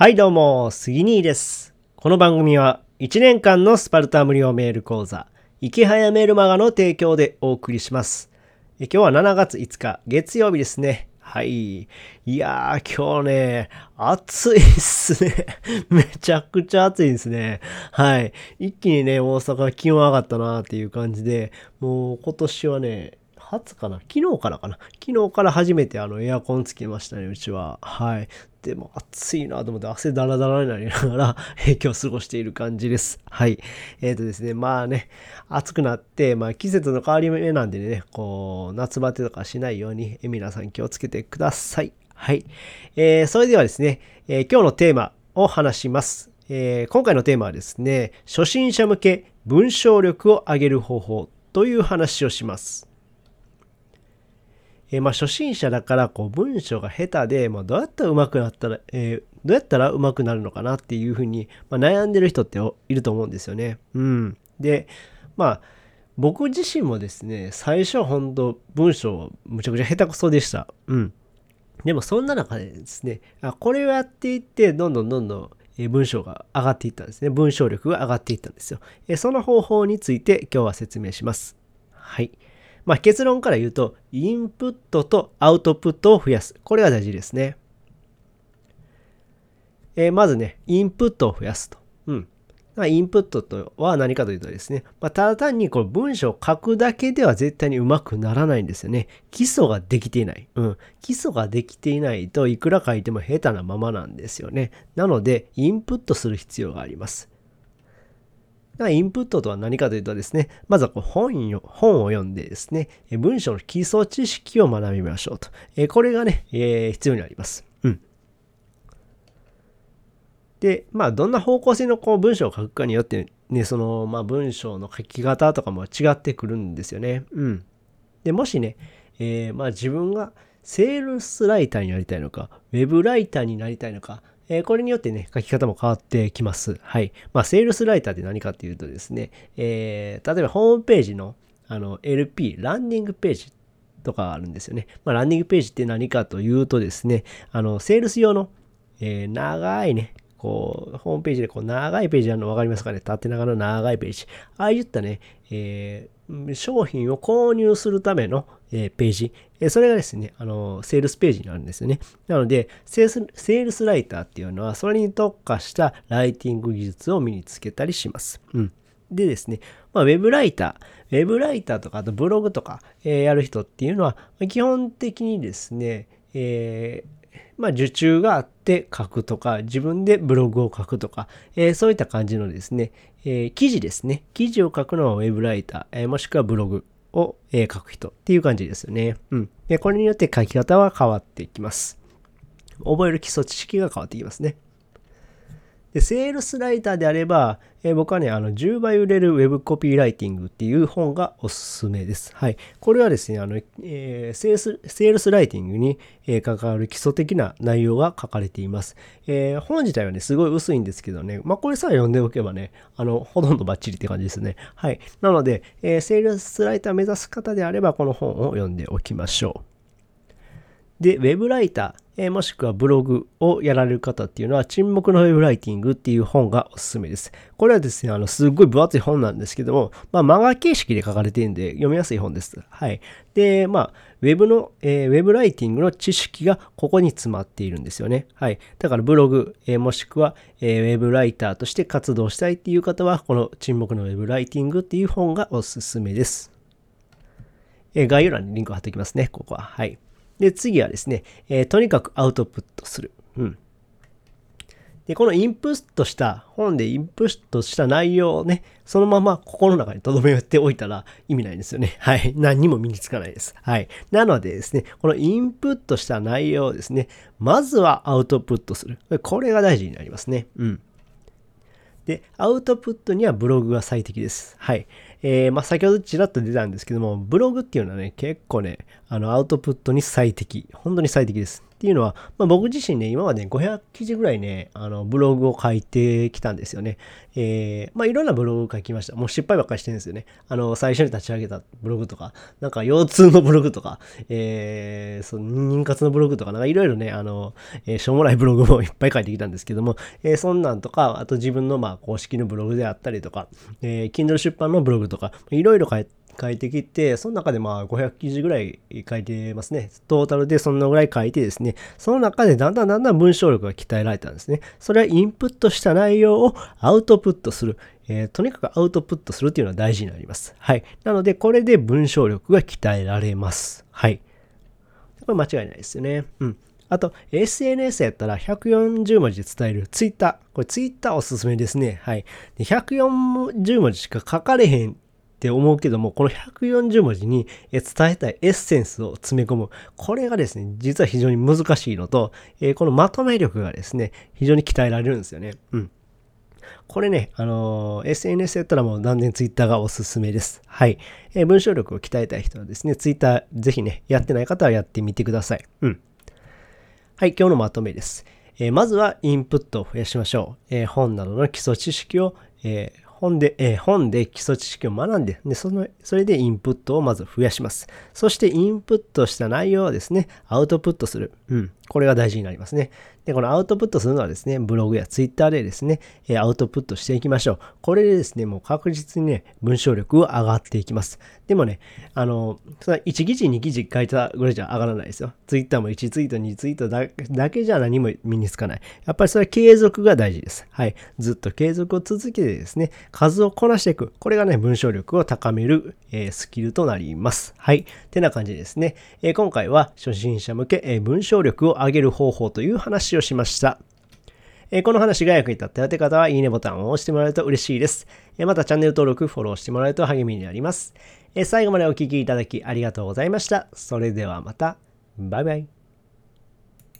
はいどうも、杉兄です。この番組は1年間のスパルタ無料メール講座、生き早メールマガの提供でお送りします。え今日は7月5日、月曜日ですね。はい。いやー、今日ね、暑いっすね。めちゃくちゃ暑いですね。はい。一気にね、大阪気温上がったなーっていう感じで、もう今年はね、初かな？昨日からかな？昨日から初めてあのエアコンつけましたね、うちは。はい。でも暑いなと思って汗だらだらになりながら、え今日過ごしている感じです。はい。えっ、とですね、まあね、暑くなって、まあ季節の変わり目なんでね、こう、夏バテとかしないように、え皆さん気をつけてください。はい。えーそれではですね、え今日のテーマを話します。えー今回のテーマはですね、初心者向け文章力を上げる方法という話をします。えーまあ初心者だからこう文章が下手で、まあ、どうやったら上手くなったら、えーどうやったら上手くなるのかなっていうふうに、まあ、悩んでる人っていると思うんですよね。うん。で、まあ僕自身もですね、最初は本当文章むちゃくちゃ下手くそでした。うん。でもそんな中でですね、あこれをやっていって、どんどんどんどん文章が上がっていったんですね。文章力が上がっていったんですよ。その方法について今日は説明します。はい。まあ、結論から言うと、インプットとアウトプットを増やす。これが大事ですね。えーまずね、インプットを増やすと。うん。まあインプットとは何かというとですね、まあ、ただ単にこう文章を書くだけでは絶対にうまくならないんですよね。基礎ができていない。うん。基礎ができていないといくら書いても下手なままなんですよね。なので、インプットする必要があります。だからインプットとは何かというとですね、まずはこう本よ本を読んでですね、文章の基礎知識を学びましょうと。えこれがね、え必要になります。うん。で、まあ、どんな方向性のこう文章を書くかによって、ね、その、まあ、文章の書き方とかも違ってくるんですよね。うん。で、もしね、えーまあ、自分がセールスライターになりたいのか、ウェブライターになりたいのか、えーこれによってね、書き方も変わってきます。はい。まあ、セールスライターって何かっていうとですね、えー例えばホームページのあの LP、ランディングページとかあるんですよね。まあ、ランディングページって何かというとですね、あの、セールス用の、えー長いね、こう、ホームページでこう長いページあるの分かりますかね？縦長の長いページ。ああいったね、えー商品を購入するための、えーページ。えーそれがですね、あの、セールスページになるんですよね。なので、セールスールスライターっていうのは、それに特化したライティング技術を身につけたりします。うん。でですね、まあ、ウェブライター、ウェブライターとか、あとブログとか、えーやる人っていうのは、基本的にですね、えーまあ、受注があって書くとか、自分でブログを書くとか、えーそういった感じのですね、えー記事ですね。記事を書くのはウェブライター、えーもしくはブログを、え書く人っていう感じですよね。うん。で、これによって書き方は変わっていきます。覚える基礎知識が変わってきますね。で、セールスライターであれば、えー僕はね、あの、10倍売れるウェブコピーライティングっていう本がおすすめです。はい。これはですね、あの、えーセールス、セールスライティングに、えー関わる基礎的な内容が書かれています。えー本自体はね、すごい薄いんですけどね、まあ、これさえ読んでおけばね、あの、ほとんどバッチリって感じですね。はい。なので、えーセールスライター目指す方であれば、この本を読んでおきましょう。で、ウェブライター、えーもしくはブログをやられる方っていうのは、沈黙のウェブライティングっていう本がおすすめです。これはですね、あの、すっごい分厚い本なんですけども、まあ、漫画形式で書かれてるんで、読みやすい本です。はい。で、まあ、ウェブの、えーウェブライティングの知識がここに詰まっているんですよね。はい。だからブログ、えーもしくは、えーウェブライターとして活動したいっていう方は、この沈黙のウェブライティングっていう本がおすすめです。え概要欄にリンクを貼っておきますね、ここは。はい。で、次はですね、えーとにかくアウトプットする。うん。で、このインプットした、本でインプットした内容をね、そのまま心の中に留めておいたら意味ないんですよね。はい。何にも身につかないです。はい。なのでですね、このインプットした内容をですね、まずはアウトプットする。これが大事になりますね。うん。で、アウトプットにはブログが最適です。はい。えーまあ、先ほどちらっと出たんですけども、ブログっていうのはね、結構ね、あの、アウトプットに最適。本当に最適です。っていうのは、まあ、僕自身ね、今まで500記事ぐらいね、あの、ブログを書いてきたんですよね。えー、まあ、いろんなブログを書きました。もう失敗ばっかりしてるんですよね。あの、最初に立ち上げたブログとか、なんか腰痛のブログとか、えー、その、妊活のブログとか、なんかいろいろね、あの、えー、しょうもないブログもいっぱい書いてきたんですけども、えー、そんなんとか、あと自分のまあ公式のブログであったりとか、えー、Kindle 出版のブログとか、いろいろ書いて、書いてきて、その中でまあ500記事ぐらい書いてますね。トータルでそんなぐらい書いてですね、その中でだんだんだんだん文章力が鍛えられたんですね。それはインプットした内容をアウトプットする。えー、とにかくアウトプットするっていうのは大事になります。はい。なので、これで文章力が鍛えられます。はい。これ間違いないですよね。うん。あと、SNS やったら140文字で伝える Twitter。これ Twitter おすすめですね。はい。で140文字しか書かれへんって思うけども、この140文字に伝えたいエッセンスを詰め込む。これがですね、実は非常に難しいのと、えこのまとめ力がですね、非常に鍛えられるんですよね。うん。これね、あのー、SNS やったらもう断然 Twitter がおすすめです。はい。えー、文章力を鍛えたい人はですね、Twitter ぜひね、やってない方はやってみてください。うん。はい、今日のまとめです。えー、まずはインプットを増やしましょう。え本などの基礎知識を、え本で、えー、本で基礎知識を学んで、でその、それでインプットをまず増やします。そしてインプットした内容をですね、アウトプットする。うん。これが大事になりますね。で、このアウトプットするのはですね、ブログやツイッターでですね、えアウトプットしていきましょう。これでですね、もう確実にね、文章力が上がっていきます。でもね、あの、その1記事、2記事書いたぐらいじゃ上がらないですよ。ツイッターも1ツイート、2ツイートだけじゃ何も身につかない。やっぱりそれは継続が大事です。はい。ずっと継続を続けてですね、数をこなしていく。これがね、文章力を高める、えー、スキルとなります。はい。てな感じですね。えー、今回は初心者向け、えー、文章力を上げる方法という話をしました。えこの話が役に立ったよって方は、いいねボタンを押してもらえると嬉しいです。えまたチャンネル登録、フォローしてもらえると励みになります。え最後までお聴きいただきありがとうございました。それではまた。バイバイ。